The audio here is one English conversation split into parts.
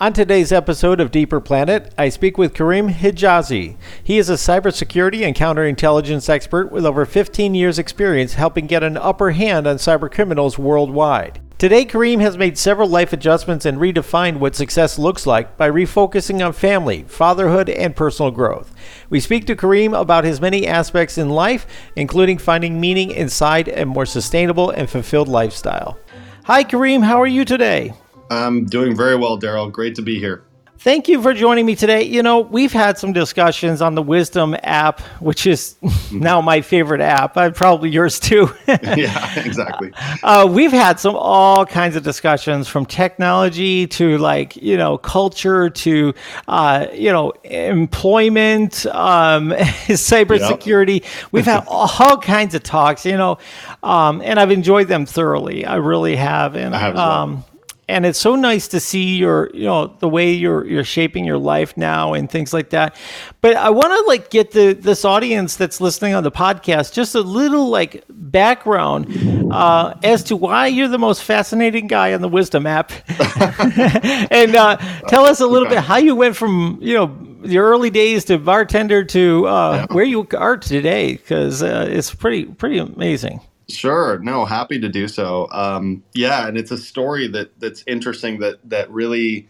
On today's episode of Deeper Planet, I speak with Karim Hijazi. He is a cybersecurity and counterintelligence expert with over 15 years' experience helping get an upper hand on cybercriminals worldwide. Today, Karim has made several life adjustments and redefined what success looks like by refocusing on family, fatherhood, and personal growth. We speak to Karim about his many aspects in life, including finding meaning inside a more sustainable and fulfilled lifestyle. Hi, Karim. How are you today? I'm doing very well, Daryl. Great to be here. Thank you for joining me today. You know, we've had some discussions on the Wisdom app, which is now my favorite app. Uh, probably yours too. yeah, exactly. Uh, we've had some all kinds of discussions from technology to like, you know, culture to, uh, you know, employment, um, cybersecurity. Yep. we've had all kinds of talks, you know, um, and I've enjoyed them thoroughly. I really have. And, I have um, well and it's so nice to see your you know the way you're you're shaping your life now and things like that. But i want to like get the this audience that's listening on the podcast just a little like background uh, as to why you're the most fascinating guy on the wisdom app. And uh, tell us a little bit how you went from you know your early days to bartender to uh, where you are today because uh, it's pretty pretty amazing Sure. No, happy to do so. Um, yeah, and it's a story that that's interesting. That that really,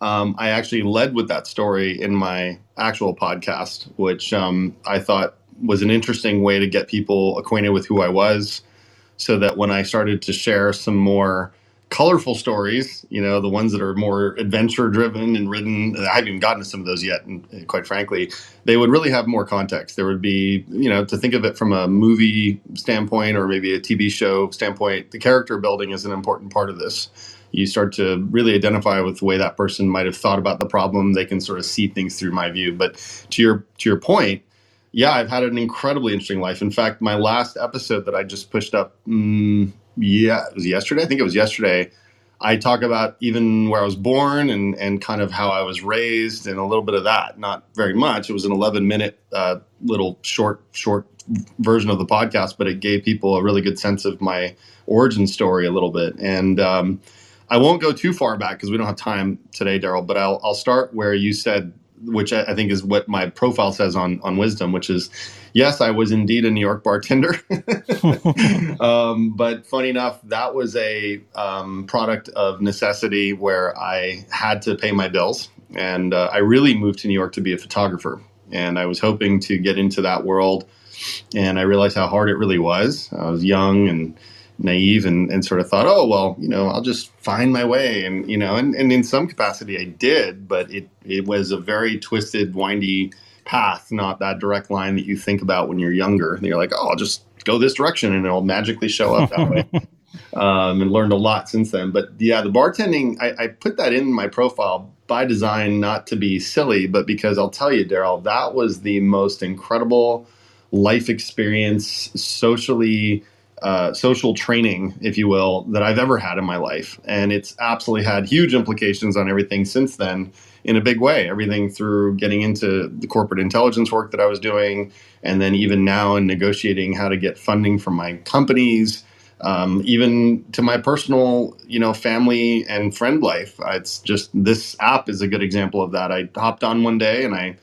um, I actually led with that story in my actual podcast, which um, I thought was an interesting way to get people acquainted with who I was, so that when I started to share some more colorful stories, you know, the ones that are more adventure driven and written. I haven't even gotten to some of those yet, and quite frankly, they would really have more context. There would be, you know, to think of it from a movie standpoint or maybe a TV show standpoint, the character building is an important part of this. You start to really identify with the way that person might have thought about the problem. They can sort of see things through my view. But to your to your point, yeah, I've had an incredibly interesting life. In fact, my last episode that I just pushed up. Mm, yeah, it was yesterday. I think it was yesterday. I talk about even where I was born and, and kind of how I was raised and a little bit of that. Not very much. It was an 11 minute uh, little short short version of the podcast, but it gave people a really good sense of my origin story a little bit. And um, I won't go too far back because we don't have time today, Daryl. But I'll I'll start where you said which I, think is what my profile says on on Wisdom, which is yes, I was indeed a New York bartender. um, but funny enough, that was a um, product of necessity where I had to pay my bills, and uh, I really moved to New York to be a photographer, and I was hoping to get into that world, and I realized how hard it really was. I was young and naive and, and sort of thought, oh, well, you know, I'll just find my way. And, you know, and, and in some capacity I did, but it, it was a very twisted, windy path, not that direct line that you think about when you're younger. And you're like, oh, I'll just go this direction and it'll magically show up that way. Um, and learned a lot since then. But yeah, the bartending, I, I put that in my profile by design, not to be silly, but because I'll tell you, Daryl, that was the most incredible life experience, socially uh, social training, if you will, that I've ever had in my life. And it's absolutely had huge implications on everything since then in a big way. Everything through getting into the corporate intelligence work that I was doing, and then even now in negotiating how to get funding from my companies. Um, even to my personal, you know, family and friend life, it's just this app is a good example of that. I hopped on one day and I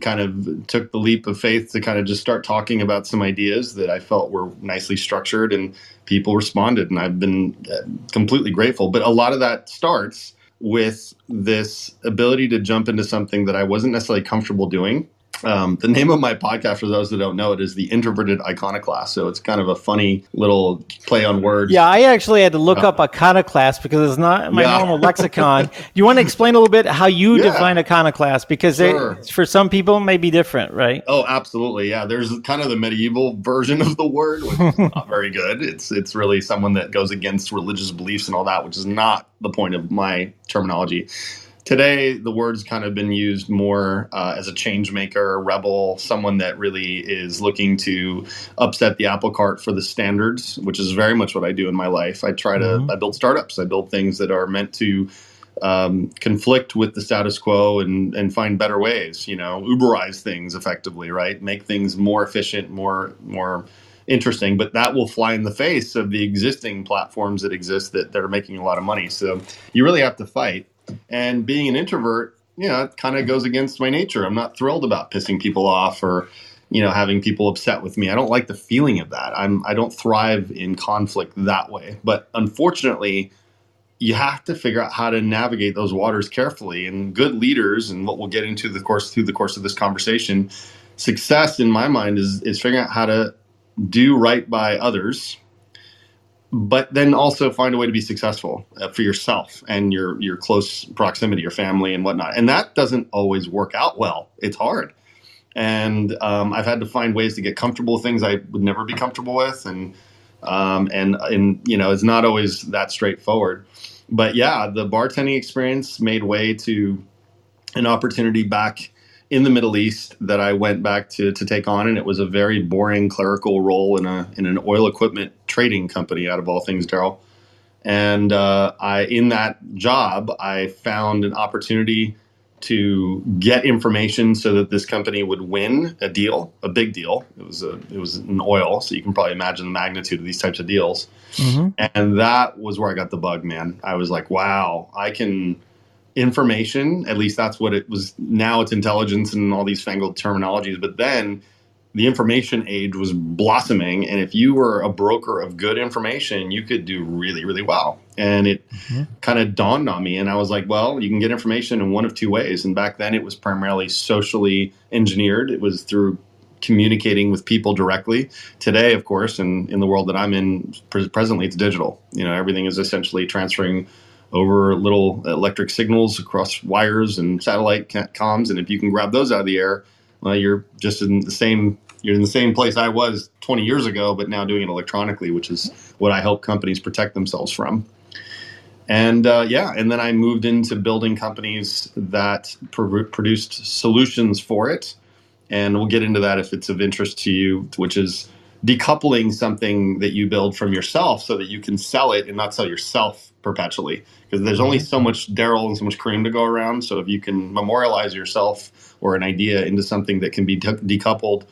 kind of took the leap of faith to kind of just start talking about some ideas that I felt were nicely structured and people responded. And I've been uh, completely grateful. But a lot of that starts with this ability to jump into something that I wasn't necessarily comfortable doing um, the name of my podcast, for those that don't know it, is the Introverted Iconoclast. So it's kind of a funny little play on words. Yeah, I actually had to look uh, up iconoclast because it's not my yeah. normal lexicon. you want to explain a little bit how you yeah. define iconoclast? Because sure. for some people, it may be different, right? Oh, absolutely. Yeah, there's kind of the medieval version of the word, which is not very good. It's it's really someone that goes against religious beliefs and all that, which is not the point of my terminology. Today, the word's kind of been used more uh, as a change maker, a rebel, someone that really is looking to upset the apple cart for the standards, which is very much what I do in my life. I try to mm-hmm. I build startups. I build things that are meant to um, conflict with the status quo and and find better ways. You know, Uberize things effectively, right? Make things more efficient, more more interesting. But that will fly in the face of the existing platforms that exist that, that are making a lot of money. So you really have to fight And being an introvert, you know, it kind of goes against my nature. I'm not thrilled about pissing people off or, you know, having people upset with me. I don't like the feeling of that. I'm I don't thrive in conflict that way. But unfortunately, you have to figure out how to navigate those waters carefully. And good leaders, and what we'll get into the course through the course of this conversation, success in my mind is is figuring out how to do right by others but then also find a way to be successful uh, for yourself and your your close proximity, your family and whatnot. And that doesn't always work out well. It's hard, and um, I've had to find ways to get comfortable with things I would never be comfortable with, and um, and and you know, it's not always that straightforward. But yeah, the bartending experience made way to an opportunity back in the Middle East that I went back to to take on, and it was a very boring clerical role in a in an oil equipment trading company out of all things, Daryl. And uh, I in that job, I found an opportunity to get information so that this company would win a deal, a big deal. It was a it was an oil, so you can probably imagine the magnitude of these types of deals. Mm-hmm. And that was where I got the bug, man. I was like, wow, I can information. At least that's what it was. Now it's intelligence and all these fangled terminologies. But then the information age was blossoming. And if you were a broker of good information, you could do really, really well. And it mm-hmm. kind of dawned on me. And I was like, well, you can get information in one of two ways. And back then it was primarily socially engineered, it was through communicating with people directly. Today, of course, and in the world that I'm in presently, it's digital. You know, everything is essentially transferring over little electric signals across wires and satellite comms. And if you can grab those out of the air, well, you're just in the same you're in the same place I was 20 years ago, but now doing it electronically, which is what I help companies protect themselves from. And uh, yeah, and then I moved into building companies that pr- produced solutions for it. And we'll get into that if it's of interest to you, which is decoupling something that you build from yourself so that you can sell it and not sell yourself perpetually because there's only so much Daryl and so much Karim to go around. So if you can memorialize yourself or an idea into something that can be decoupled,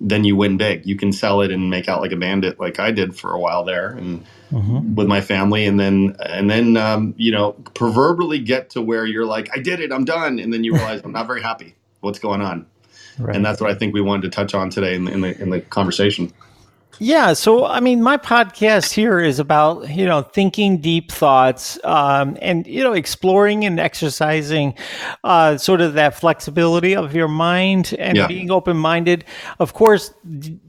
then you win big. You can sell it and make out like a bandit, like I did for a while there, and mm-hmm. with my family, and then and then um, you know proverbially get to where you're like, I did it, I'm done, and then you realize I'm not very happy. What's going on? Right. And that's what I think we wanted to touch on today in the, in the, in the conversation. Yeah. So, I mean, my podcast here is about, you know, thinking deep thoughts um, and, you know, exploring and exercising uh, sort of that flexibility of your mind and yeah. being open minded. Of course,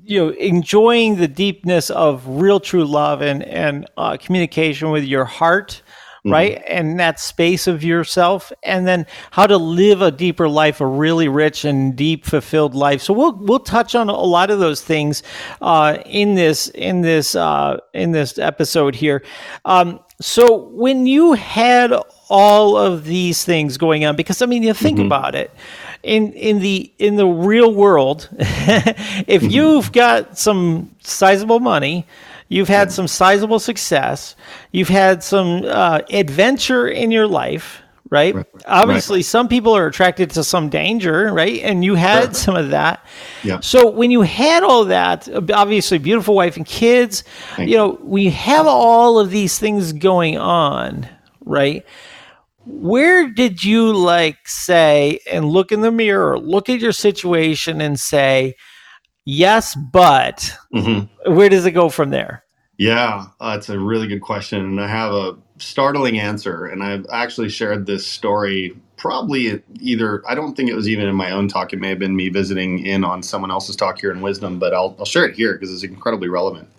you know, enjoying the deepness of real true love and, and uh, communication with your heart mm-hmm. right? And that space of yourself, and then how to live a deeper life, a really rich and deep, fulfilled life. So we'll we'll touch on a lot of those things uh, in this in this uh, in this episode here. Um, so when you had all of these things going on, because I mean, you think mm-hmm. about it in in the in the real world, if mm-hmm. you've got some sizable money, You've had some sizable success. You've had some uh, adventure in your life, right? right. Obviously, right. some people are attracted to some danger, right? And you had right. some of that. Yeah. So when you had all that, obviously, beautiful wife and kids, Thank you know, we have all of these things going on, right? Where did you like say and look in the mirror, look at your situation and say, yes, but mm-hmm. where does it go from there? Yeah, uh, it's a really good question. And I have a startling answer. And I've actually shared this story probably either, I don't think it was even in my own talk. It may have been me visiting in on someone else's talk here in Wisdom, but I'll, I'll share it here because it's incredibly relevant.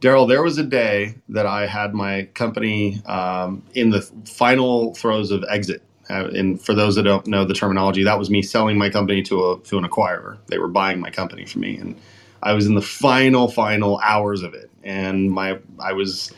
Daryl, there was a day that I had my company um, in the final throes of exit. Uh, and for those that don't know the terminology, that was me selling my company to a to an acquirer. They were buying my company from me, and I was in the final final hours of it. And my I was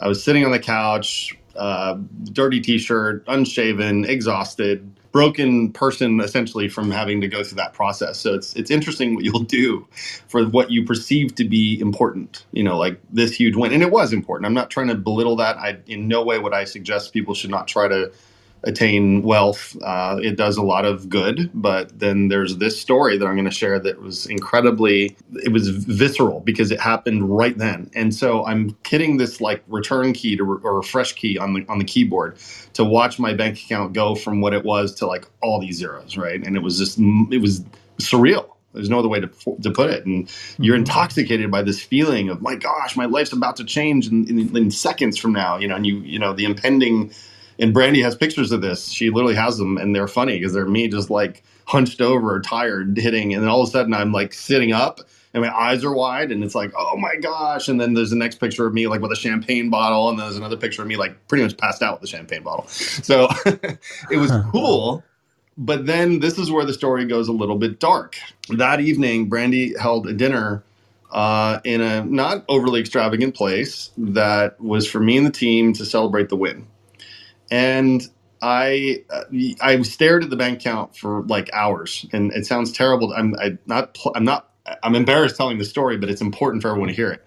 I was sitting on the couch, uh, dirty t-shirt, unshaven, exhausted, broken person essentially from having to go through that process. So it's it's interesting what you'll do for what you perceive to be important. You know, like this huge win, and it was important. I'm not trying to belittle that. I in no way would I suggest people should not try to attain wealth. Uh, it does a lot of good, but then there's this story that I'm going to share that was incredibly, it was visceral because it happened right then. And so I'm hitting this like return key to or refresh key on the on the keyboard to watch my bank account go from what it was to like all these zeros, right? And it was just it was surreal. There's no other way to, to put it. And you're mm-hmm. intoxicated by this feeling of, my gosh, my life's about to change in, in, in seconds from now, you know, and you, you know, the impending and Brandy has pictures of this. She literally has them, and they're funny because they're me just like hunched over, tired, hitting, and then all of a sudden I'm like sitting up and my eyes are wide, and it's like, oh my gosh! And then there's the next picture of me like with a champagne bottle, and then there's another picture of me like pretty much passed out with the champagne bottle. So it was cool. But then this is where the story goes a little bit dark. That evening, Brandy held a dinner uh, in a not overly extravagant place that was for me and the team to celebrate the win and I uh, I stared at the bank account for like hours, and it sounds terrible. I'm I not I'm not I'm embarrassed telling the story, but it's important for everyone to hear it.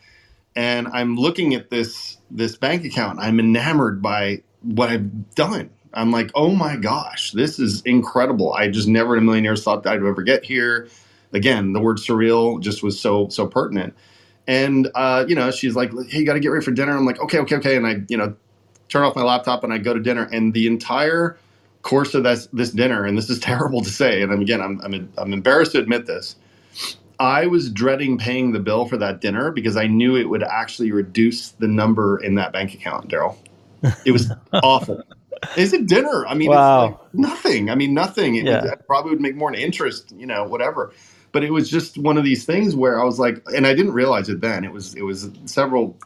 And I'm looking at this this bank account. I'm enamored by what I've done. I'm like, oh my gosh, this is incredible. I just never in a million years thought I'd ever get here. Again, the word surreal just was so so pertinent. And uh, you know, she's like, "Hey, you got to get ready for dinner." I'm like, "Okay, okay, okay." And I, you know, turn off my laptop and I go to dinner. And the entire course of this, this dinner, and this is terrible to say, and again, I'm, I'm, I'm embarrassed to admit this. I was dreading paying the bill for that dinner because I knew it would actually reduce the number in that bank account, Daryl. It was awful. Is it dinner? I mean, wow. Like nothing. I mean, nothing. It yeah. probably would make more in interest, you know, whatever. But it was just one of these things where I was like, and I didn't realize it then. It was it was several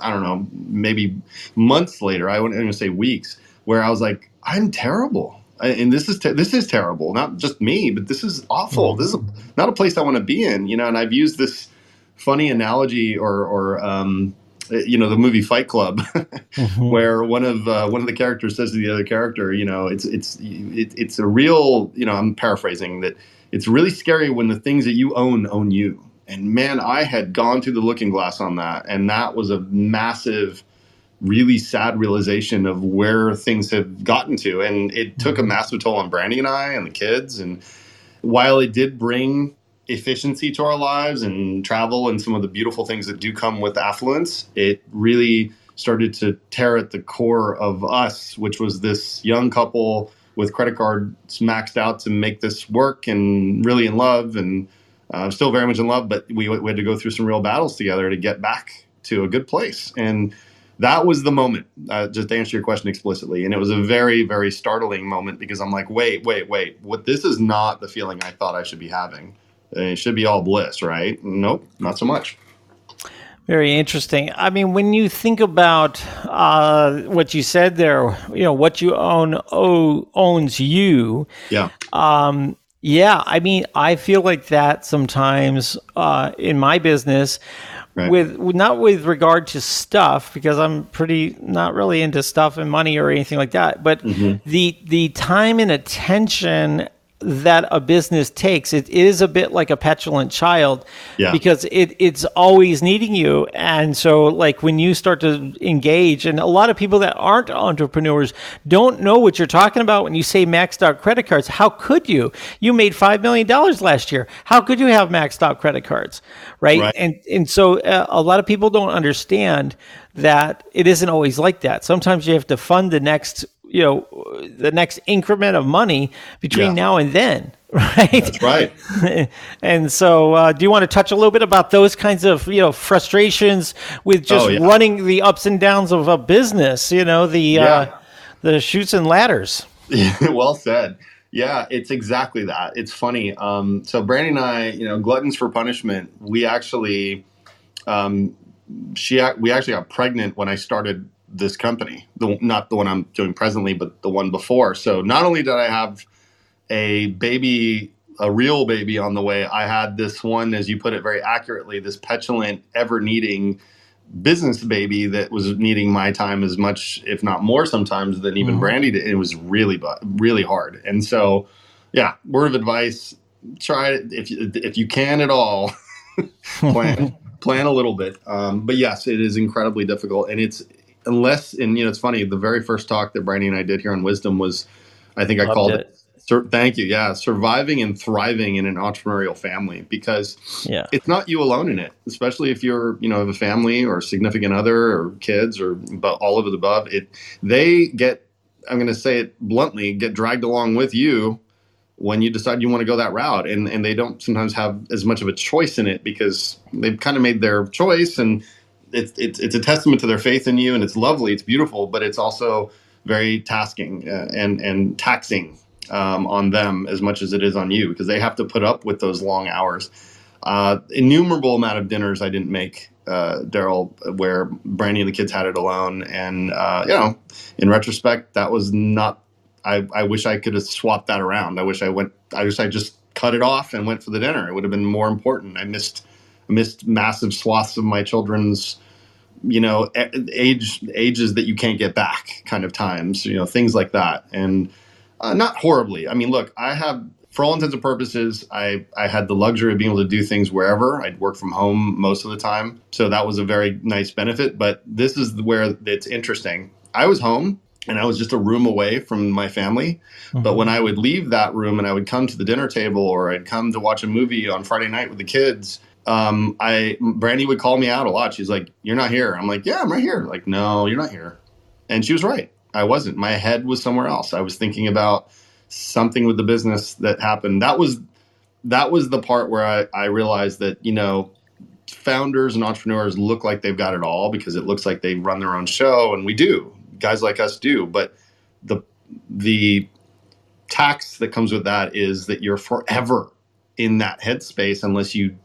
I don't know, maybe months later, I wouldn't even say weeks, where I was like, I'm terrible. And this is te- this is terrible. Not just me, but this is awful. This is a, not a place I want to be in. You know, and I've used this funny analogy or or um, you know the movie Fight Club, mm-hmm. where one of uh, one of the characters says to the other character, you know, it's it's it, it's a real, you know, I'm paraphrasing that it's really scary when the things that you own own you. And man, I had gone through the looking glass on that. And that was a massive, really sad realization of where things have gotten to. And it took a mm-hmm. massive toll on Brandy and I and the kids. And while it did bring efficiency to our lives and travel and some of the beautiful things that do come with affluence, it really started to tear at the core of us, which was this young couple with credit cards maxed out to make this work and really in love and uh, still very much in love, but we, we had to go through some real battles together to get back to a good place. And that was the moment, uh, just to answer your question explicitly. And it was a very, very startling moment because I'm like, wait, wait, wait. What this is not the feeling I thought I should be having. It should be all bliss, right? Nope, not so much. Very interesting. I mean, when you think about uh, what you said there, you know, what you own oh, owns you. Yeah. Um, yeah, I mean, I feel like that sometimes uh, in my business. Right. With not with regard to stuff because I'm pretty not really into stuff and money or anything like that, but mm-hmm. the the time and attention that a business takes it is a bit like a petulant child yeah. because it, it's always needing you. And so like when you start to engage and a lot of people that aren't entrepreneurs don't know what you're talking about when you say maxed out credit cards. How could you? You made five million dollars last year. How could you have maxed out credit cards right, right. and and so uh, a lot of people don't understand that it isn't always like that. Sometimes you have to fund the next you know the next increment of money between yeah. now and then right that's right and so uh, do you want to touch a little bit about those kinds of you know frustrations with just oh, yeah. running the ups and downs of a business you know the uh, yeah. uh, the chutes and ladders well said yeah it's exactly that it's funny um, so brandy and i you know gluttons for punishment we actually um, she we actually got pregnant when i started this company, the, not the one I'm doing presently, but the one before. So not only did I have a baby, a real baby on the way, I had this one, as you put it very accurately, this petulant, ever needing business baby that was needing my time as much, if not more, sometimes than even mm-hmm. Brandy did. It was really, really hard. And so, yeah, word of advice: try it if you, if you can at all. plan plan a little bit. Um, but yes, it is incredibly difficult, and it's unless and you know it's funny the very first talk that Brandy and I did here on wisdom was I think I called it. it sur- thank you yeah surviving and thriving in an entrepreneurial family because yeah. it's not you alone in it especially if you're you know have a family or a significant other or kids or all of the above it they get I'm going to say it bluntly get dragged along with you when you decide you want to go that route and and they don't sometimes have as much of a choice in it because they've kind of made their choice and it's, it's, it's a testament to their faith in you and it's lovely it's beautiful but it's also very tasking uh, and and taxing um, on them as much as it is on you because they have to put up with those long hours uh, innumerable amount of dinners i didn't make uh, daryl where brandy and the kids had it alone and uh, you know in retrospect that was not I, I wish I could have swapped that around. I wish I went. I wish I just cut it off and went for the dinner. It would have been more important. I missed missed massive swaths of my children's, you know, age ages that you can't get back, kind of times. You know, things like that, and uh, not horribly. I mean, look, I have. For all intents and purposes, I, I had the luxury of being able to do things wherever. I'd work from home most of the time. So that was a very nice benefit. But this is where it's interesting. I was home and I was just a room away from my family. Mm-hmm. But when I would leave that room and I would come to the dinner table or I'd come to watch a movie on Friday night with the kids, um, I Brandy would call me out a lot. She's like, "You're not here." I'm like, "Yeah, I'm right here." Like, "No, you're not here," and she was right. I wasn't. My head was somewhere else. I was thinking about something with the business that happened. That was that was the part where I, I realized that you know founders and entrepreneurs look like they've got it all because it looks like they run their own show, and we do guys like us do. But the the tax that comes with that is that you're forever in that headspace unless you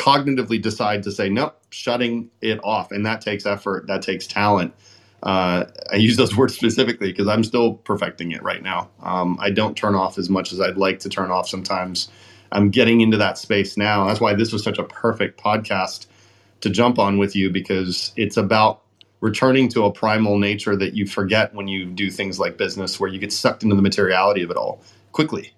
cognitively decide to say nope, shutting it off, and that takes effort, that takes talent. Uh, I use those words specifically because I'm still perfecting it right now. Um, I don't turn off as much as I'd like to turn off sometimes. I'm getting into that space now. That's why this was such a perfect podcast to jump on with you because it's about returning to a primal nature that you forget when you do things like business, where you get sucked into the materiality of it all quickly.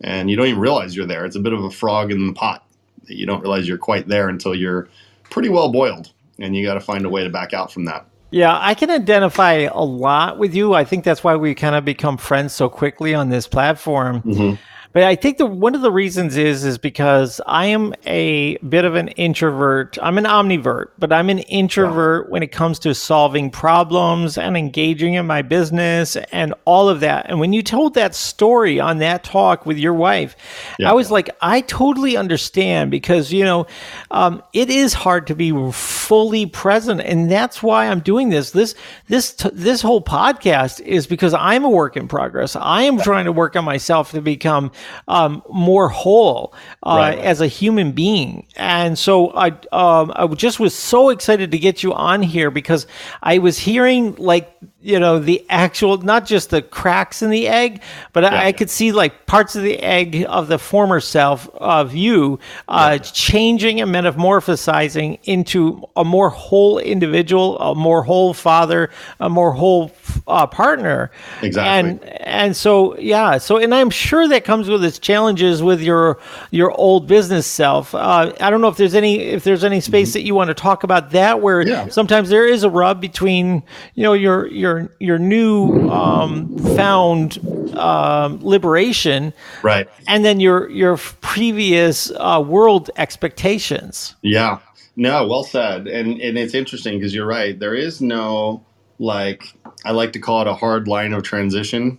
And you don't even realize you're there. It's a bit of a frog in the pot. You don't realize you're quite there until you're pretty well boiled. And you got to find a way to back out from that. Yeah, I can identify a lot with you. I think that's why we kind of become friends so quickly on this platform. Mm-hmm. But I think the one of the reasons is is because I am a bit of an introvert. I'm an omnivert, but I'm an introvert yeah. when it comes to solving problems and engaging in my business and all of that. And when you told that story on that talk with your wife, yeah. I was like, I totally understand because you know um, it is hard to be fully present, and that's why I'm doing this. This this this whole podcast is because I'm a work in progress. I am trying to work on myself to become um, more whole uh, right. as a human being. And so I, um, I just was so excited to get you on here because I was hearing like you know the actual not just the cracks in the egg but yeah. I, could see like parts of the egg of the former self of you uh, yeah. changing and metamorphosizing into a more whole individual a more whole father a more whole uh, partner exactly and and so yeah so and i'm sure that comes with its challenges with your your old business self uh, i don't know if there's any if there's any space mm-hmm. that you want to talk about that where yeah. sometimes there is a rub between you know your your your your new um, found um, liberation, right? And then your your previous uh, world expectations. Yeah, no, well said. And and it's interesting because you're right. There is no like I like to call it a hard line of transition.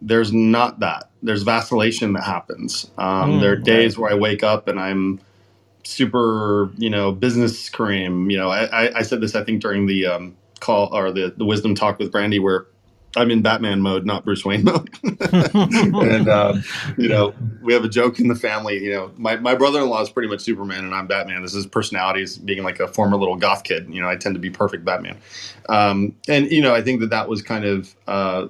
There's not that. There's vacillation that happens. Um, mm, there are days right. where I wake up and I'm super, you know, business Karim. You know, I, I, I said this I think during the um, call or the the wisdom talk with Brandy where I'm in Batman mode, not Bruce Wayne mode. and um, you know, we have a joke in the family. You know, my, my brother-in-law is pretty much Superman, and I'm Batman. This is personalities being like a former little goth kid. You know, I tend to be perfect Batman. Um, and you know, I think that that was kind of uh,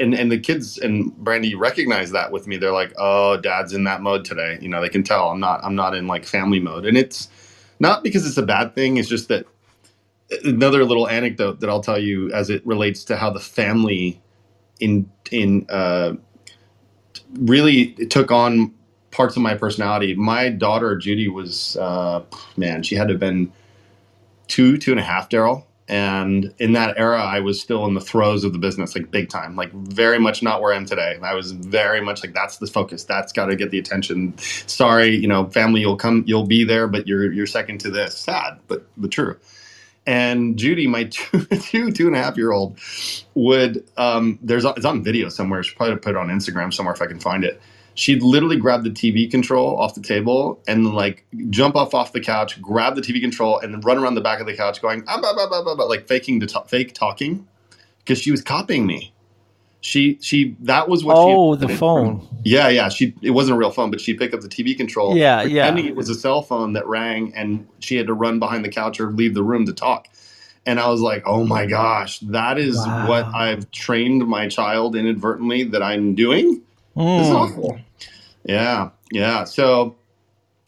and and the kids and Brandy recognize that with me. They're like, "Oh, Dad's in that mode today." You know, they can tell I'm not I'm not in like family mode, and it's not because it's a bad thing. It's just that another little anecdote that I'll tell you as it relates to how the family in in uh, really took on parts of my personality. My daughter Judy was uh, man, she had to have been two two and a half, Daryl, And in that era, I was still in the throes of the business, like big time, like very much not where I am today. I was very much like, that's the focus. That's got to get the attention. Sorry, you know, family, you'll come, you'll be there, but you're you're second to this. Sad, but but true. And Judy, my two, two, two and a half year old, would um, there's it's on video somewhere. She probably put it on Instagram somewhere if I can find it she'd literally grab the TV control off the table and like jump off off the couch, grab the TV control, and then run around the back of the couch going ah, bah, bah, bah, like faking the to- fake talking because she was copying me. She she that was what. Oh, the phone. From. Yeah, yeah. She it wasn't a real phone, but she picked up the TV control. Yeah, yeah. It was a cell phone that rang, and she had to run behind the couch or leave the room to talk. And I was like, oh my gosh, that is wow. what I've trained my child inadvertently that I'm doing. Mm. It's awful. Yeah, yeah. So,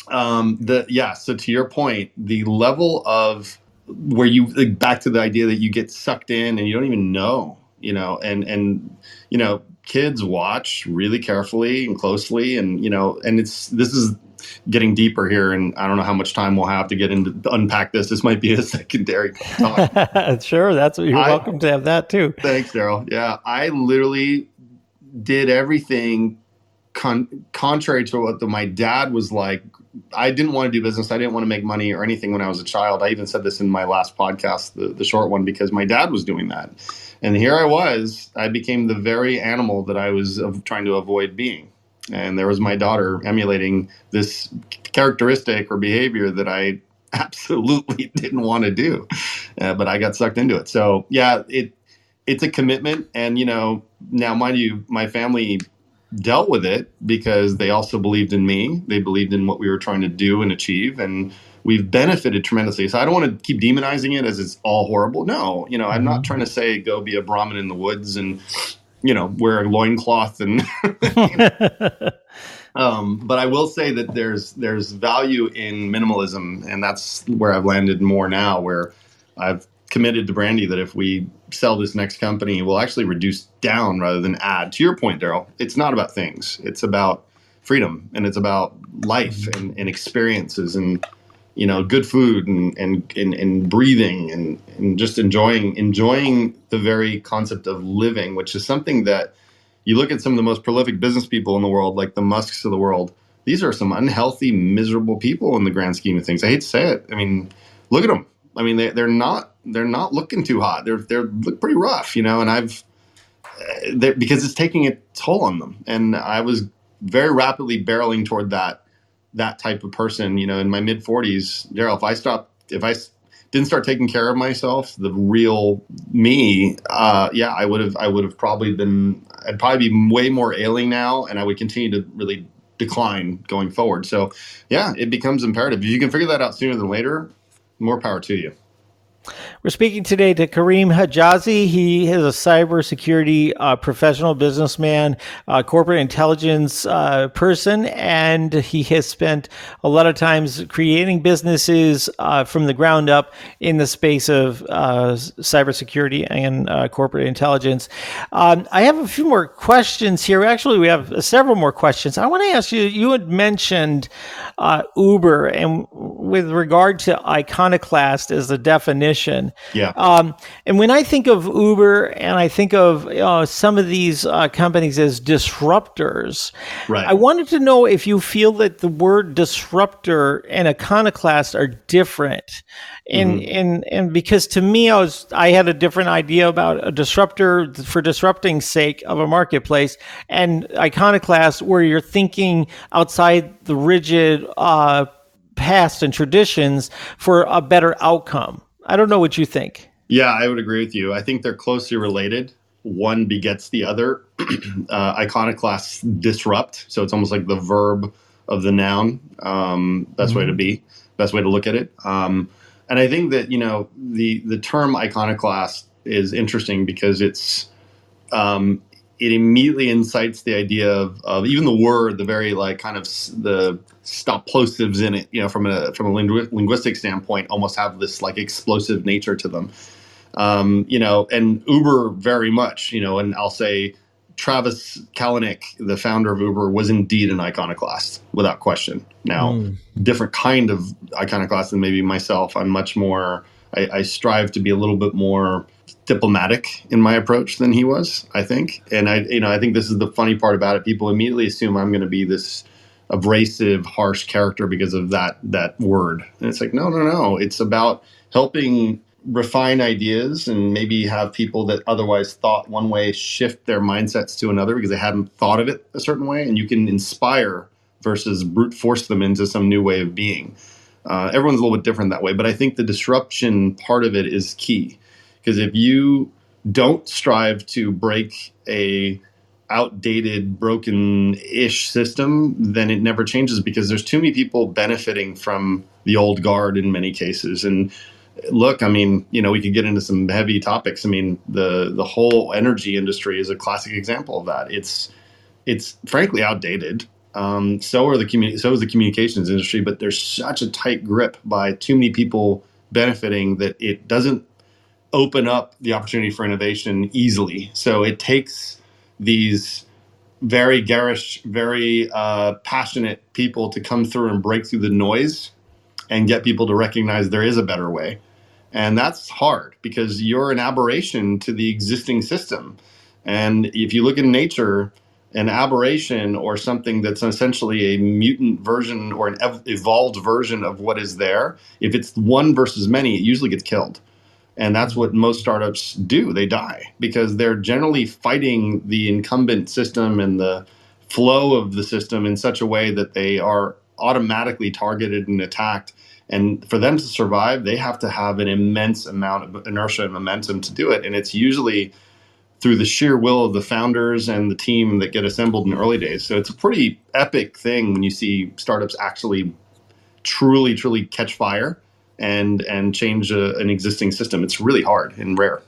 um, the yeah. So to your point, the level of where you like, back to the idea that you get sucked in and you don't even know, you know, and and you know, kids watch really carefully and closely, and you know, and it's this is getting deeper here, and I don't know how much time we'll have to get into to unpack this. This might be a secondary talk. sure, that's what you're I, welcome to have that too. Thanks, Daryl. Yeah, I literally did everything con- contrary to what the, my dad was like, I didn't want to do business. I didn't want to make money or anything when I was a child. I even said this in my last podcast, the, the short one, because my dad was doing that. And here I was, I became the very animal that I was trying to avoid being. And there was my daughter emulating this characteristic or behavior that I absolutely didn't want to do, uh, but I got sucked into it. So yeah, it it's a commitment, and you know, now mind you, my family dealt with it because they also believed in me. They believed in what we were trying to do and achieve, and we've benefited tremendously. So I don't want to keep demonizing it as it's all horrible. No, you know, I'm not mm-hmm. trying to say go be a Brahmin in the woods and you know wear a loincloth and. um, but I will say that there's there's value in minimalism, and that's where I've landed more now, where I've committed to Brandy that if we sell this next company, we'll actually reduce down rather than add. To your point, Daryl, it's not about things. It's about freedom and it's about life and, and experiences and you know good food and and, and, and breathing and, and just enjoying enjoying the very concept of living, which is something that you look at some of the most prolific business people in the world, like the Musks of the world. These are some unhealthy, miserable people in the grand scheme of things. I hate to say it. I mean, look at them. I mean, they, they're not they're not looking too hot. They're they're look pretty rough, you know. And I've eh, because it's taking a toll on them. And I was very rapidly barreling toward that that type of person. You know, in my mid forties, Daryl, if I stopped, if I didn't start taking care of myself, the real me, uh, yeah, I would have, I would have probably been, I'd probably be way more ailing now, and I would continue to really decline going forward. So, yeah, it becomes imperative. If you can figure that out sooner than later, more power to you. We're speaking today to Karim Hijazi. He is a cybersecurity uh, professional businessman, uh, corporate intelligence uh, person, and he has spent a lot of times creating businesses uh, from the ground up in the space of uh, cybersecurity and uh, corporate intelligence. Um, I have a few more questions here. Actually, we have several more questions. I want to ask you. You had mentioned Uber, and with regard to iconoclast as the definition. Yeah. Um, and when I think of Uber and I think of uh, some of these uh, companies as disruptors, right. I wanted to know if you feel that the word disruptor and iconoclast are different. And, mm-hmm. and and because to me I was I had a different idea about a disruptor for disrupting sake of a marketplace and iconoclast where you're thinking outside the rigid uh, past and traditions for a better outcome. I don't know what you think. Yeah, I would agree with you. I think they're closely related. One begets the other. uh, iconoclasts disrupt, so it's almost like the verb of the noun. Um, best mm-hmm. way to mm-hmm. be, best way to look at it. Um, and I think that you know the the term iconoclast is interesting because it's um, it immediately incites the idea of, of even the word, the very like kind of the stop plosives in it, you know, from a from a lingu- linguistic standpoint, almost have this like explosive nature to them. Um, you know, and Uber very much, you know, and I'll say Travis Kalanick, the founder of Uber, was indeed an iconoclast without question. Now, mm. different kind of iconoclast than maybe myself. I'm much more I, I strive to be a little bit more diplomatic in my approach than he was. I think, and I you know I think this is the funny part about it. People immediately assume I'm going to be this abrasive, harsh character because of that that word, and it's like no, no, no. It's about helping refine ideas and maybe have people that otherwise thought one way shift their mindsets to another because they hadn't thought of it a certain way. And you can inspire versus brute force them into some new way of being. Uh, everyone's a little bit different that way but i think the disruption part of it is key. Because if you don't strive to break a outdated broken-ish system then it never changes because there's too many people benefiting from the old guard in many cases and look, I mean, you know, we could get into some heavy topics. I mean, the the whole energy industry is a classic example of that. It's it's frankly outdated. Um, so are the communi- so is the communications industry, but there's such a tight grip by too many people benefiting that it doesn't open up the opportunity for innovation easily. So it takes these very garish, very uh, passionate people to come through and break through the noise and get people to recognize there is a better way. And that's hard because you're an aberration to the existing system. And if you look in nature, an aberration or something that's essentially a mutant version or an ev- evolved version of what is there, if it's one versus many, it usually gets killed. And that's what most startups do. They die because they're generally fighting the incumbent system and the flow of the system in such a way that they are automatically targeted and attacked and for them to survive, they have to have an immense amount of inertia and momentum to do it. And it's usually through the sheer will of the founders and the team that get assembled in early days. So it's a pretty epic thing when you see startups actually truly, truly catch fire and and change a, an existing system. It's really hard and rare.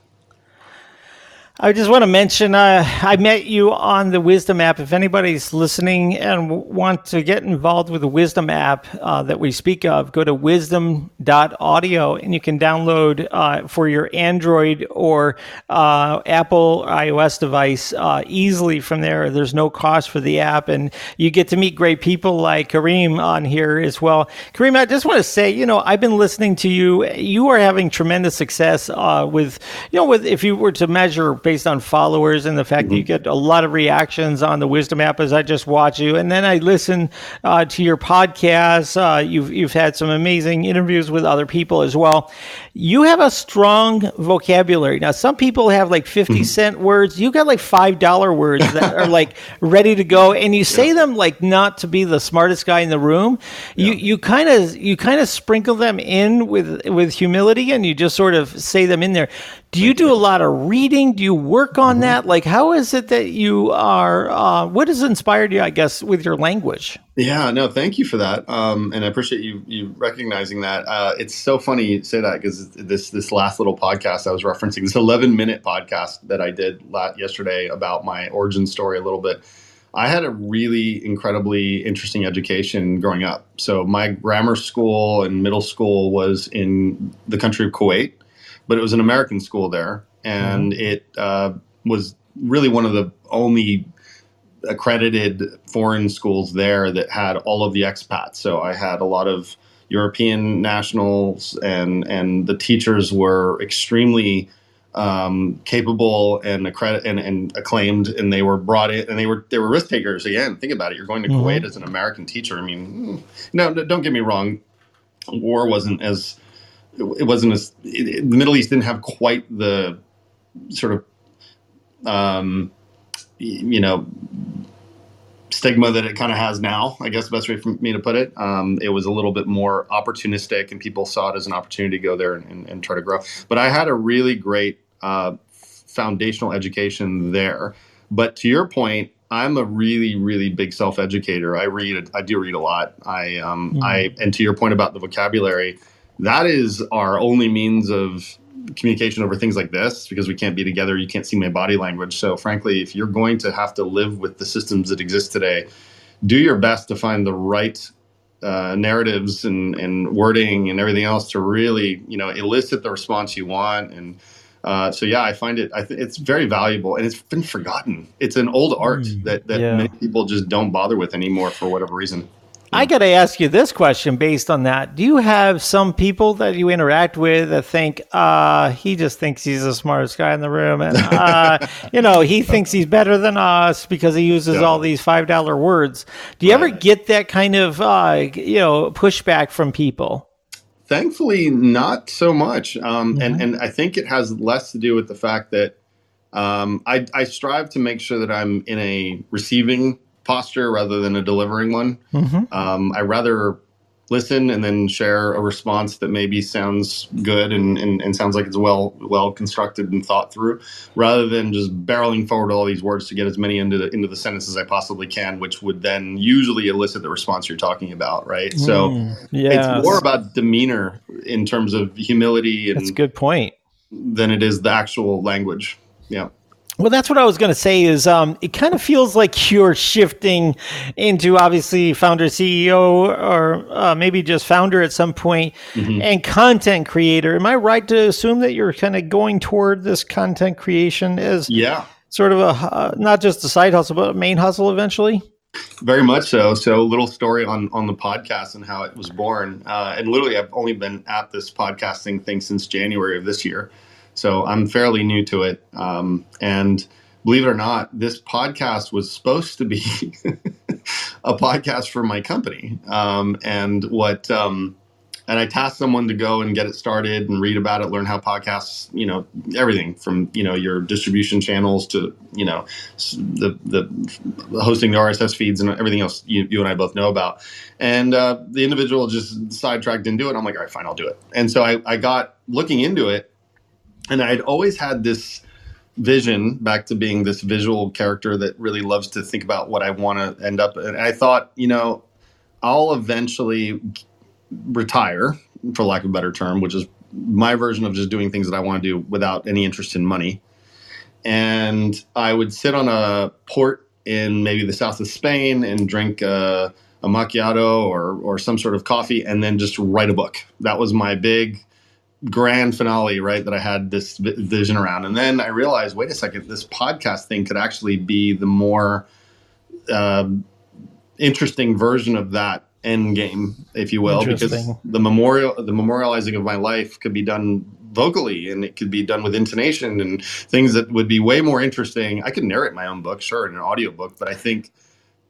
I just want to mention uh, I met you on the Wisdom app. If anybody's listening and w- want to get involved with the Wisdom app uh, that we speak of, go to wisdom.audio and you can download uh, for your Android or uh, Apple iOS device uh, easily from there. There's no cost for the app, and you get to meet great people like Karim on here as well. Karim, I just want to say, you know, I've been listening to you. You are having tremendous success uh, with, you know, with if you were to measure based on followers and the fact mm-hmm. that you mm-hmm. get a lot of reactions on the Wisdom app as I just watch you, and then I listen uh, to your podcast. Uh, you've you've had some amazing interviews with other people as well. You have a strong vocabulary. Now, some people have like 50 mm-hmm. cent words. You got like five dollar words that are like ready to go, and you say yeah. them like not to be the smartest guy in the room. Yeah. You you kind of you kind of sprinkle them in with with humility, and you just sort of say them in there. Do you do a lot of reading? Do you work on mm-hmm. that? Like, how is it that you are? Uh, what has inspired you, I guess, with your language? Yeah, no, thank you for that, um, and I appreciate you you recognizing that. Uh, it's so funny you say that because this this last little podcast I was referencing, this 11 minute podcast that I did yesterday about my origin story a little bit. I had a really incredibly interesting education growing up. So my grammar school and middle school was in the country of Kuwait but it was an American school there, and mm-hmm. it uh, was really one of the only accredited foreign schools there that had all of the expats. So I had a lot of European nationals, and and the teachers were extremely um, capable and accredit and, and, acclaimed, and they were brought in, and they were they were risk takers. Again, think about it. You're going to mm-hmm. Kuwait as an American teacher. I mean, hmm, no, don't get me wrong. War wasn't as it wasn't as it, the Middle East didn't have quite the sort of um, you know stigma that it kind of has now. I guess the best way for me to put it. Um, it was a little bit more opportunistic, and people saw it as an opportunity to go there and, and, and try to grow. But I had a really great uh, foundational education there. But to your point, I'm a really, really big self educator. I read, I do read a lot. I, um, mm. I, and to your point about the vocabulary, that is our only means of communication over things like this because we can't be together. You can't see my body language. So, frankly, if you're going to have to live with the systems that exist today, do your best to find the right uh, narratives and, and wording and everything else to really, you know, elicit the response you want. And uh, so, yeah, I find it. I th- it's very valuable, and it's been forgotten. It's an old art mm, that that yeah. many people just don't bother with anymore for whatever reason. I got to ask you this question based on that. Do you have some people that you interact with that think, uh, he just thinks he's the smartest guy in the room, and uh, you know, he thinks he's better than us because he uses Yeah. all these five dollar words. Do you ever get that kind of, uh, you know, pushback from people? Thankfully, not so much. Um, Mm-hmm. and, and I think it has less to do with the fact that um, I, I strive to make sure that I'm in a receiving posture rather than a delivering one. Mm-hmm. Um, I rather listen and then share a response that maybe sounds good and, and, and sounds like it's well well constructed and thought through, rather than just barreling forward all these words to get as many into the into the sentence as I possibly can, which would then usually elicit the response you're talking about, right? So yeah, it's more about demeanor in terms of humility that's a and good point. than it is the actual language. Yeah. Well, that's what I was going to say. Is um, it kind of feels like you're shifting into obviously founder, CEO, or uh, maybe just founder at some point, and content creator. Am I right to assume that you're kind of going toward this content creation as Yeah. sort of a uh, not just a side hustle, but a main hustle eventually? Very much so. So, a little story on on the podcast and how it was born. Uh, and literally, I've only been at this podcasting thing since January of this year, so I'm fairly new to it. Um, and believe it or not, this podcast was supposed to be a podcast for my company. Um, and what um, and I tasked someone to go and get it started and read about it, learn how podcasts, you know, everything from you know your distribution channels to you know the the hosting the RSS feeds and everything else you, you and I both know about. And uh, the individual just sidetracked didn't do it. I'm like, all right, fine, I'll do it. And so I, I got looking into it, and I'd always had this vision back to being this visual character that really loves to think about what I want to end up. And I thought, you know, I'll eventually retire, for lack of a better term, which is my version of just doing things that I want to do without any interest in money. And I would sit on a port in maybe the south of Spain and drink a, a macchiato or, or some sort of coffee and then just write a book. That was my big grand finale, right? That I had this vision around. And then I realized, wait a second, this podcast thing could actually be the more um interesting version of that end game, if you will, because the memorial, the memorializing of my life could be done vocally and it could be done with intonation and things that would be way more interesting. I could narrate my own book, sure, in an audiobook, but I think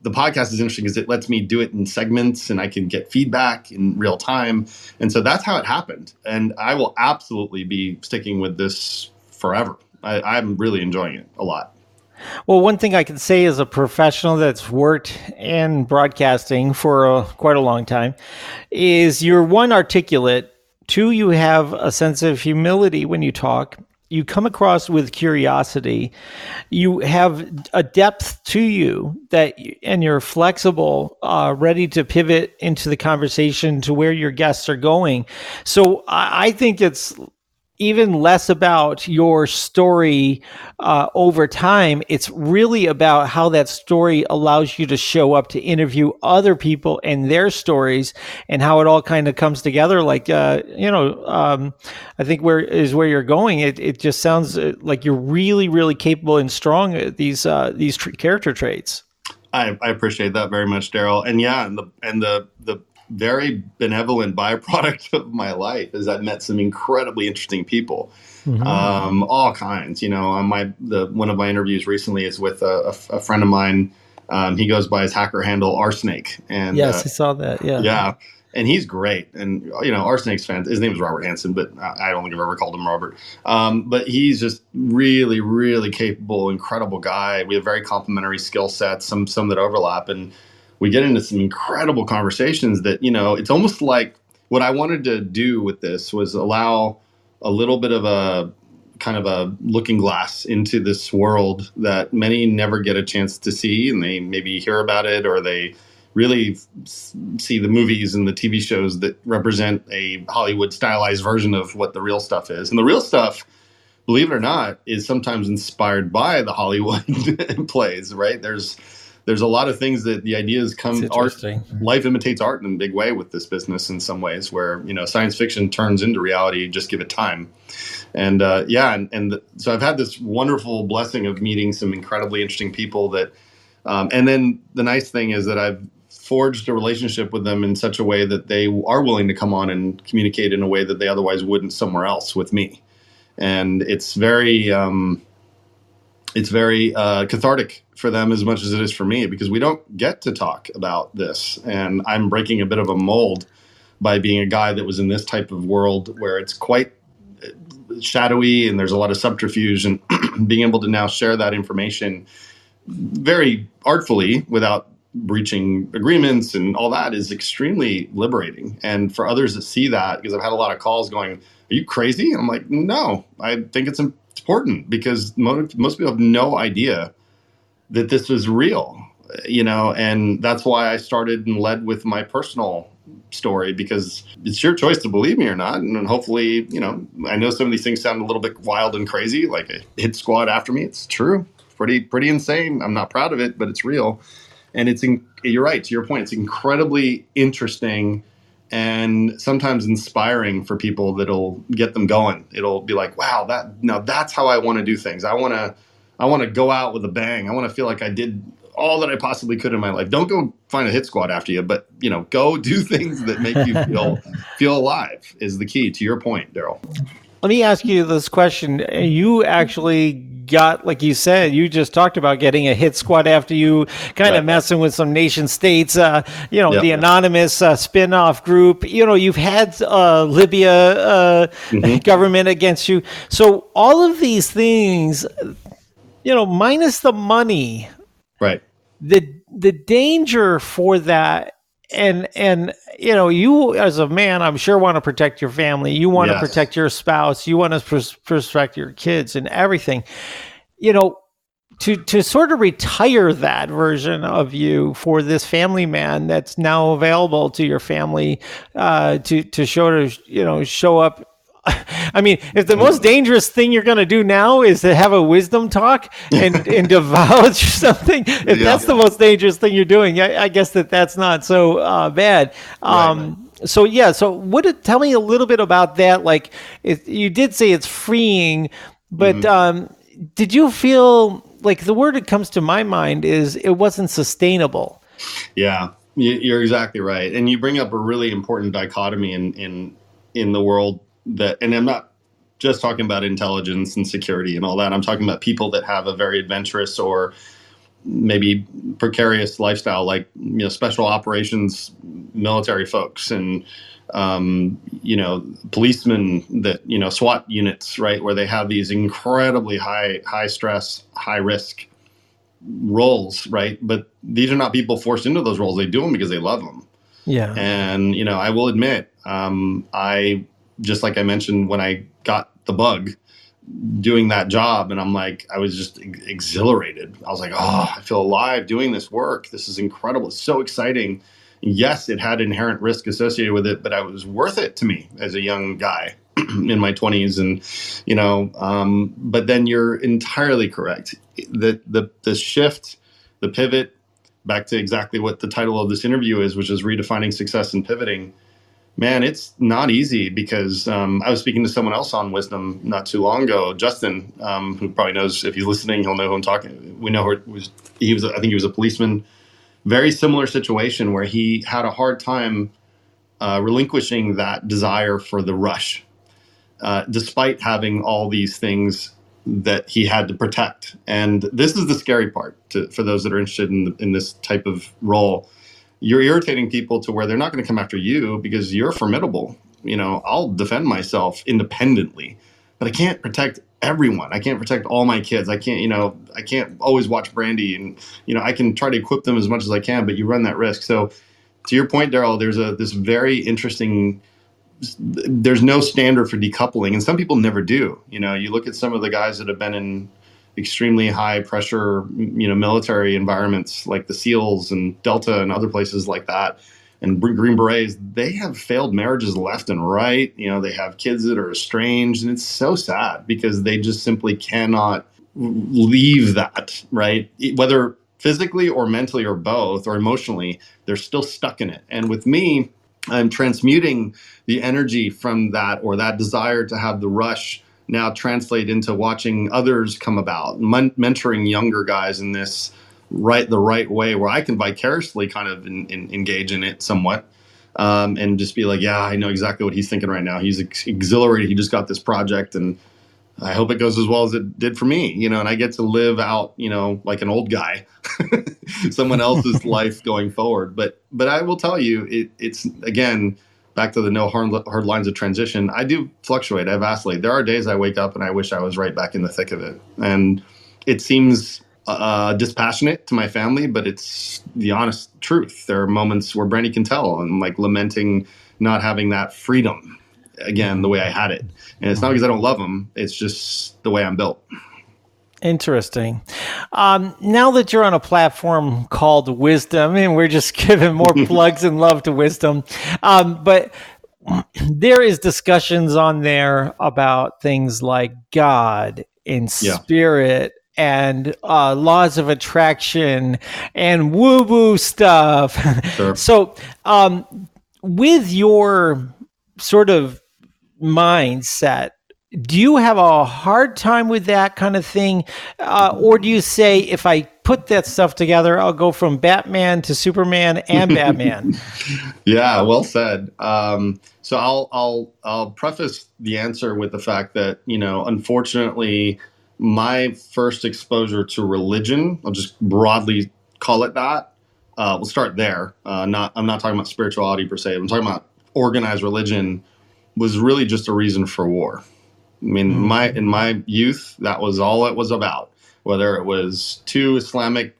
the podcast is interesting because it lets me do it in segments and I can get feedback in real time. And so that's how it happened. And I will absolutely be sticking with this forever. I, I'm really enjoying it a lot. Well, one thing I can say as a professional that's worked in broadcasting for a, quite a long time is you're one articulate, two you have a sense of humility when you talk. You come across with curiosity. You have a depth to you that, and you're flexible, uh, ready to pivot into the conversation to where your guests are going. So I, I think it's even less about your story uh, over time. It's really about how that story allows you to show up to interview other people and their stories and how it all kind of comes together. Like, uh, you know, um, I think where is where you're going. It, it just sounds uh, like you're really, really capable and strong at these, uh, these tr- character traits. I, I appreciate that very much, Daryl. And yeah, and the and the the very benevolent byproduct of my life is I've met some incredibly interesting people, um, all kinds. You know, on my the one of my interviews recently is with a, a, a friend of mine. Um, he goes by his hacker handle RSnake, and yes, uh, I saw that. Yeah. yeah, and he's great. And you know, RSnake's fan. His name is Robert Hansen, but I I don't think I've ever called him Robert. Um, but he's just really, really capable, incredible guy. We have very complementary skill sets, some some that overlap, and we get into some incredible conversations. That you know, it's almost like what I wanted to do with this was allow a little bit of a kind of a looking glass into this world that many never get a chance to see and they maybe hear about it or they really see the movies and the TV shows that represent a Hollywood stylized version of what the real stuff is. And the real stuff, believe it or not, is sometimes inspired by the Hollywood plays, right? There's there's a lot of things that the ideas come art life imitates art in a big way with this business in some ways where you know science fiction turns into reality just give it time and uh, yeah and, and the, so i've had this wonderful blessing of meeting some incredibly interesting people that um, and then the nice thing is that i've forged a relationship with them in such a way that they are willing to come on and communicate in a way that they otherwise wouldn't somewhere else with me. And it's very, um, it's very uh, cathartic for them as much as it is for me because we don't get to talk about this. And I'm breaking a bit of a mold by being a guy that was in this type of world where it's quite uh, shadowy and there's a lot of subterfuge and being able to now share that information very artfully without breaching agreements and all that is extremely liberating. And for others that see that, because I've had a lot of calls going, Are you crazy? I'm like, No, I think it's important because most, people have no idea that this is real, you know, and that's why I started and led with my personal story because it's your choice to believe me or not. And hopefully, you know, I know some of these things sound a little bit wild and crazy, like a hit squad after me. It's true. Pretty, pretty insane. I'm not proud of it, but it's real and it's in, you're right to your point it's incredibly interesting and sometimes inspiring for people that'll get them going. It'll be like wow that now that's how i want to do things. I want to i want to go out with a bang. I want to feel like i did all that i possibly could in my life. Don't go find a hit squad after you but you know go do things that make you feel feel alive is the key to your point daryl let me ask you this question you actually got, like you said, you just talked about getting a hit squad after you, kind right. of messing with some nation states, uh, you know, yep. the anonymous uh, spin off group. You know, you've had uh, Libya uh, mm-hmm. government against you. So all of these things, you know, minus the money, right? The the danger for that and and you know you as a man i'm sure want to protect your family. You want yes. to protect your spouse. You want to pr- protect your kids and everything. You know to to sort of retire that version of you for this family man that's now available to your family uh, to to show to you know show up I mean, if the most dangerous thing you're going to do now is to have a wisdom talk and, and divulge something, if yeah. that's the most dangerous thing you're doing, I, I guess that that's not so uh, bad. Um, right. So yeah, so what? It, tell me a little bit about that. Like, it, you did say it's freeing, but mm-hmm. um, did you feel like the word that comes to my mind is it wasn't sustainable? Yeah, you're exactly right, and you bring up a really important dichotomy in in in the world that, and I'm not just talking about intelligence and security and all that. I'm talking about people that have a very adventurous or maybe precarious lifestyle, like you know, special operations military folks and um, you know, policemen that you know, SWAT units, right, where they have these incredibly high high stress, high risk roles, right? But these are not people forced into those roles. They do them because they love them. Yeah. And you know, I will admit, um, I just like I mentioned when I got the bug doing that job and I'm like I was just exhilarated. I was like, "Oh, I feel alive doing this work. This is incredible. It's so exciting." yes, it had inherent risk associated with it, but it was worth it to me as a young guy in my 20s and you know um, but then you're entirely correct the, the the shift the pivot back to exactly what the title of this interview is which is redefining success and pivoting Man, it's not easy because um, I was speaking to someone else on wisdom not too long ago, Justin, um, who probably knows if he's listening, he'll know who I'm talking. We know who was he was. I think he was a policeman. Very similar situation where he had a hard time uh, relinquishing that desire for the rush, uh, despite having all these things that he had to protect. And this is the scary part to, for those that are interested in, in this type of role you're irritating people to where they're not going to come after you because you're formidable. You know, I'll defend myself independently, but I can't protect everyone. I can't protect all my kids. I can't, you know, I can't always watch Brandy and, you know, I can try to equip them as much as I can, but you run that risk. So to your point, Daryl, there's a, this very interesting, there's no standard for decoupling and some people never do. You know, you look at some of the guys that have been in extremely high pressure, you know, military environments like the SEALs and Delta and other places like that, and Green Berets, they have failed marriages left and right. You know, they have kids that are estranged, and it's so sad because they just simply cannot leave that, right? Whether physically or mentally or both or emotionally, they're still stuck in it. And with me, I'm transmuting the energy from that or that desire to have the rush now translate into watching others come about, men- mentoring younger guys in this right the right way where I can vicariously kind of in, in, engage in it somewhat. Um, and just be like, yeah, I know exactly what he's thinking right now. He's ex- exhilarated. He just got this project, and I hope it goes as well as it did for me. You know, and I get to live out, you know, like an old guy, someone else's life going forward. But but I will tell you, it, it's again back to the no hard, hard lines of transition. I do fluctuate. I vacillate. There are days I wake up and I wish I was right back in the thick of it, and it seems uh, dispassionate to my family, but it's the honest truth. There are moments where Brandy can tell and like lamenting not having that freedom again the way I had it. And it's not because I don't love them; it's just the way I'm built. Interesting. Um, now that you're on a platform called Wisdom, and we're just giving more plugs and love to Wisdom, um, but there is discussions on there about things like God and spirit and uh, laws of attraction and woo woo stuff. Sure. so, um, with your sort of mindset, do you have a hard time with that kind of thing? Uh, or do you say, if I put that stuff together, I'll go from Batman to Superman and Batman? yeah, well said. Um, so I'll, I'll, I'll preface the answer with the fact that, you know, unfortunately, my first exposure to religion, I'll just broadly call it that. Uh, we'll start there. Uh, not, I'm not talking about spirituality per se. I'm talking about organized religion was really just a reason for war. I mean, mm-hmm. my in my youth, that was all it was about. Whether it was two Islamic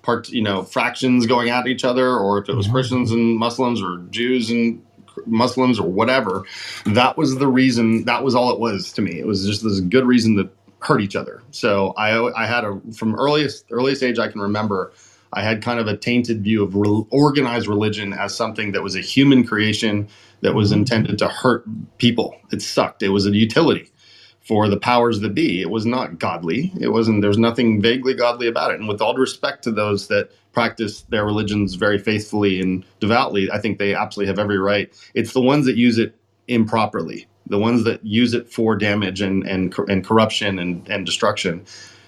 part, you know, fractions going at each other, or if it was mm-hmm. Christians and Muslims, or Jews and Muslims or whatever. That was the reason. That was all it was to me. It was just this good reason to hurt each other. So I, I had a from earliest earliest age I can remember. I had kind of a tainted view of re- organized religion as something that was a human creation that was mm-hmm. intended to hurt people. It sucked. It was a utility for the powers that be. It was not godly. It wasn't. There's nothing vaguely godly about it. And with all respect to those that practice their religions very faithfully and devoutly, I think they absolutely have every right. It's the ones that use it improperly, the ones that use it for damage and and and corruption and and destruction.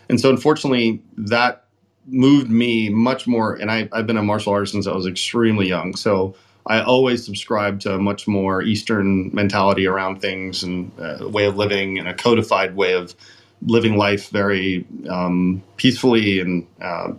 And so, unfortunately, that moved me much more. And I, I've been a martial artist since I was extremely young. So I always subscribe to a much more Eastern mentality around things and uh, way of living and a codified way of living life very um, peacefully and uh,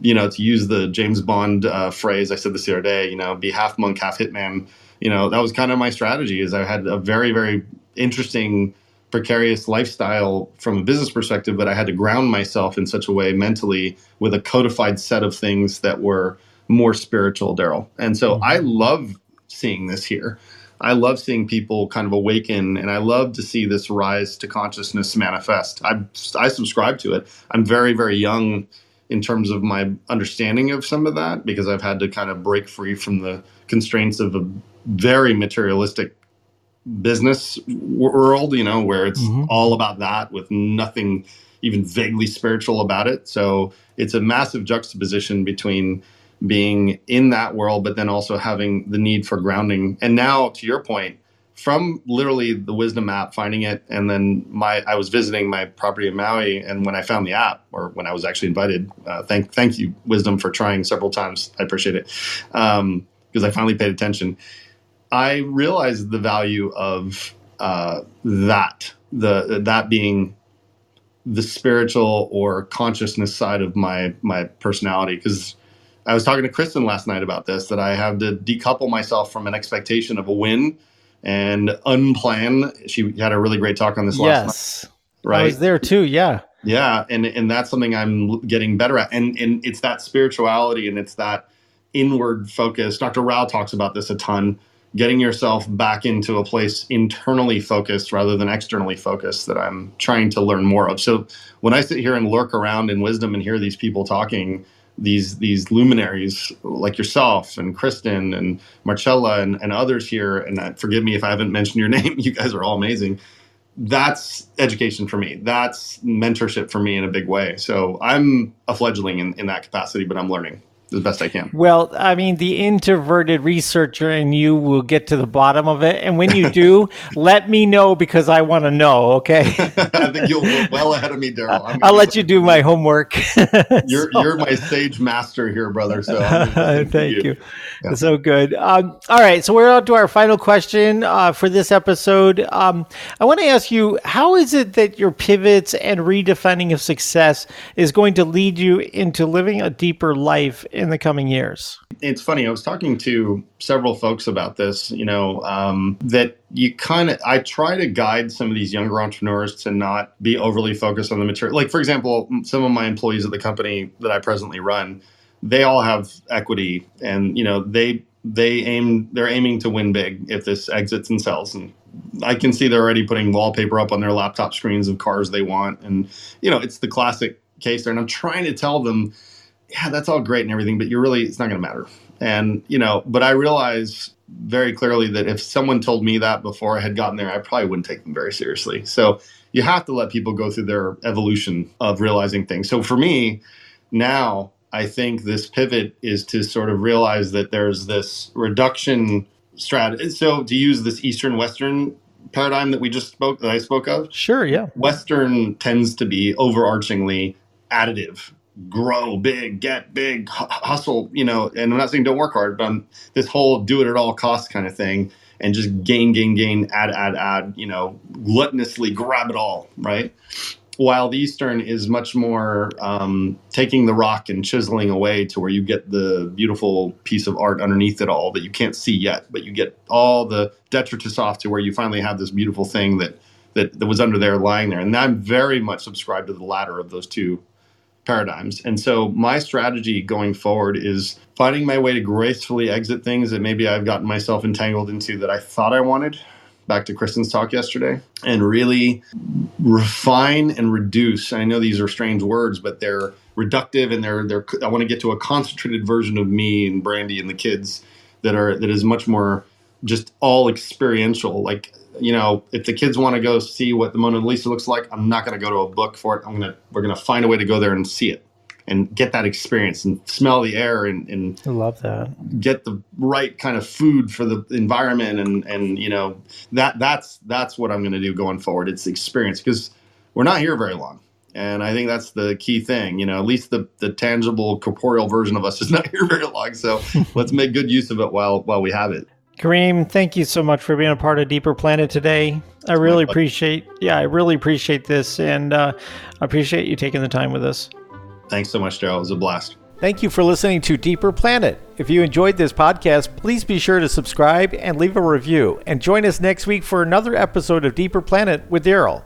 you know to use the James Bond uh, phrase I said this the other day you know be half monk half hitman you know that was kind of my strategy is I had a very very interesting precarious lifestyle from a business perspective but I had to ground myself in such a way mentally with a codified set of things that were more spiritual, Daryl. And so mm-hmm. I love seeing this here. I love seeing people kind of awaken, and I love to see this rise to consciousness manifest. I, I subscribe to it. I'm very, very young in terms of my understanding of some of that because I've had to kind of break free from the constraints of a very materialistic business world, you know, where it's mm-hmm. all about that with nothing even vaguely spiritual about it. So it's a massive juxtaposition between being in that world, but then also having the need for grounding. And now, to your point, from literally the Wisdom app, finding it, and then my I was visiting my property in Maui, and when I found the app, or when I was actually invited, uh, thank thank you Wisdom for trying several times. I appreciate it because um, I finally paid attention. I realized the value of uh, that the that being the spiritual or consciousness side of my my personality because I was talking to Kristen last night about this that I have to decouple myself from an expectation of a win and unplan. She had a really great talk on this last yes. night. Right. I was there too. Yeah. Yeah. And, and that's something I'm getting better at. And, and it's that spirituality and it's that inward focus. Dr. Rao talks about this a ton, getting yourself back into a place internally focused rather than externally focused that I'm trying to learn more of. So when I sit here and lurk around in wisdom and hear these people talking, these these luminaries like yourself and Kristen and Marcella and, and others here, and forgive me if I haven't mentioned your name, you guys are all amazing. That's education for me. That's mentorship for me in a big way. So I'm a fledgling in, in that capacity, but I'm learning. As best I can. Well, I mean, the introverted researcher in you will get to the bottom of it. And when you do, let me know because I want to know, okay? I think you'll be well ahead of me, Daryl. I'll let you do my homework. you're, so. you're my sage master here, brother. So thank you. you. Yeah. So good. Um, all right. So we're on to our final question uh, for this episode. Um, I want to ask you how is it that your pivots and redefining of success is going to lead you into living a deeper life in the coming years? It's funny. I was talking to several folks about this, you know, um, that you kind of, I try to guide some of these younger entrepreneurs to not be overly focused on the material. Like, for example, some of my employees at the company that I presently run, they all have equity and, you know, they, they aim, they're aiming to win big if this exits and sells. And I can see they're already putting wallpaper up on their laptop screens of cars they want. And, you know, it's the classic case there. And I'm trying to tell them, yeah, that's all great and everything, but you're really, it's not going to matter. And, you know, but I realize very clearly that if someone told me that before I had gotten there, I probably wouldn't take them very seriously. So you have to let people go through their evolution of realizing things. So for me, now I think this pivot is to sort of realize that there's this reduction strategy. So to use this Eastern Western paradigm that we just spoke that I spoke of. Sure, yeah. Western tends to be overarchingly additive grow big, get big, hustle, you know, and I'm not saying don't work hard, but I'm, this whole do it at all costs kind of thing and just gain, gain, gain, add, add, add, you know, gluttonously grab it all, right? While the Eastern is much more um, taking the rock and chiseling away to where you get the beautiful piece of art underneath it all that you can't see yet, but you get all the detritus off to where you finally have this beautiful thing that, that, that was under there lying there. And I'm very much subscribed to the latter of those two paradigms. And so my strategy going forward is finding my way to gracefully exit things that maybe I've gotten myself entangled into that I thought I wanted. Back to Kristen's talk yesterday, and really refine and reduce. I know these are strange words, but they're reductive and they're they're. I want to get to a concentrated version of me and Brandy and the kids that are that is much more just all experiential. Like you know, if the kids want to go see what the Mona Lisa looks like, I'm not going to go to a book for it. I'm gonna we're gonna find a way to go there and see it and get that experience and smell the air and, and I love that. Get the right kind of food for the environment and and you know that that's that's what I'm going to do going forward. It's experience because we're not here very long. And I think that's the key thing, you know, at least the, the tangible corporeal version of us is not here very long. So let's make good use of it while while we have it. Karim, thank you so much for being a part of Deeper Planet today. I really appreciate, yeah, I really appreciate this, and uh, I appreciate you taking the time with us. Thanks so much, Daryl. It was a blast. Thank you for listening to Deeper Planet. If you enjoyed this podcast, please be sure to subscribe and leave a review. And join us next week for another episode of Deeper Planet with Daryl.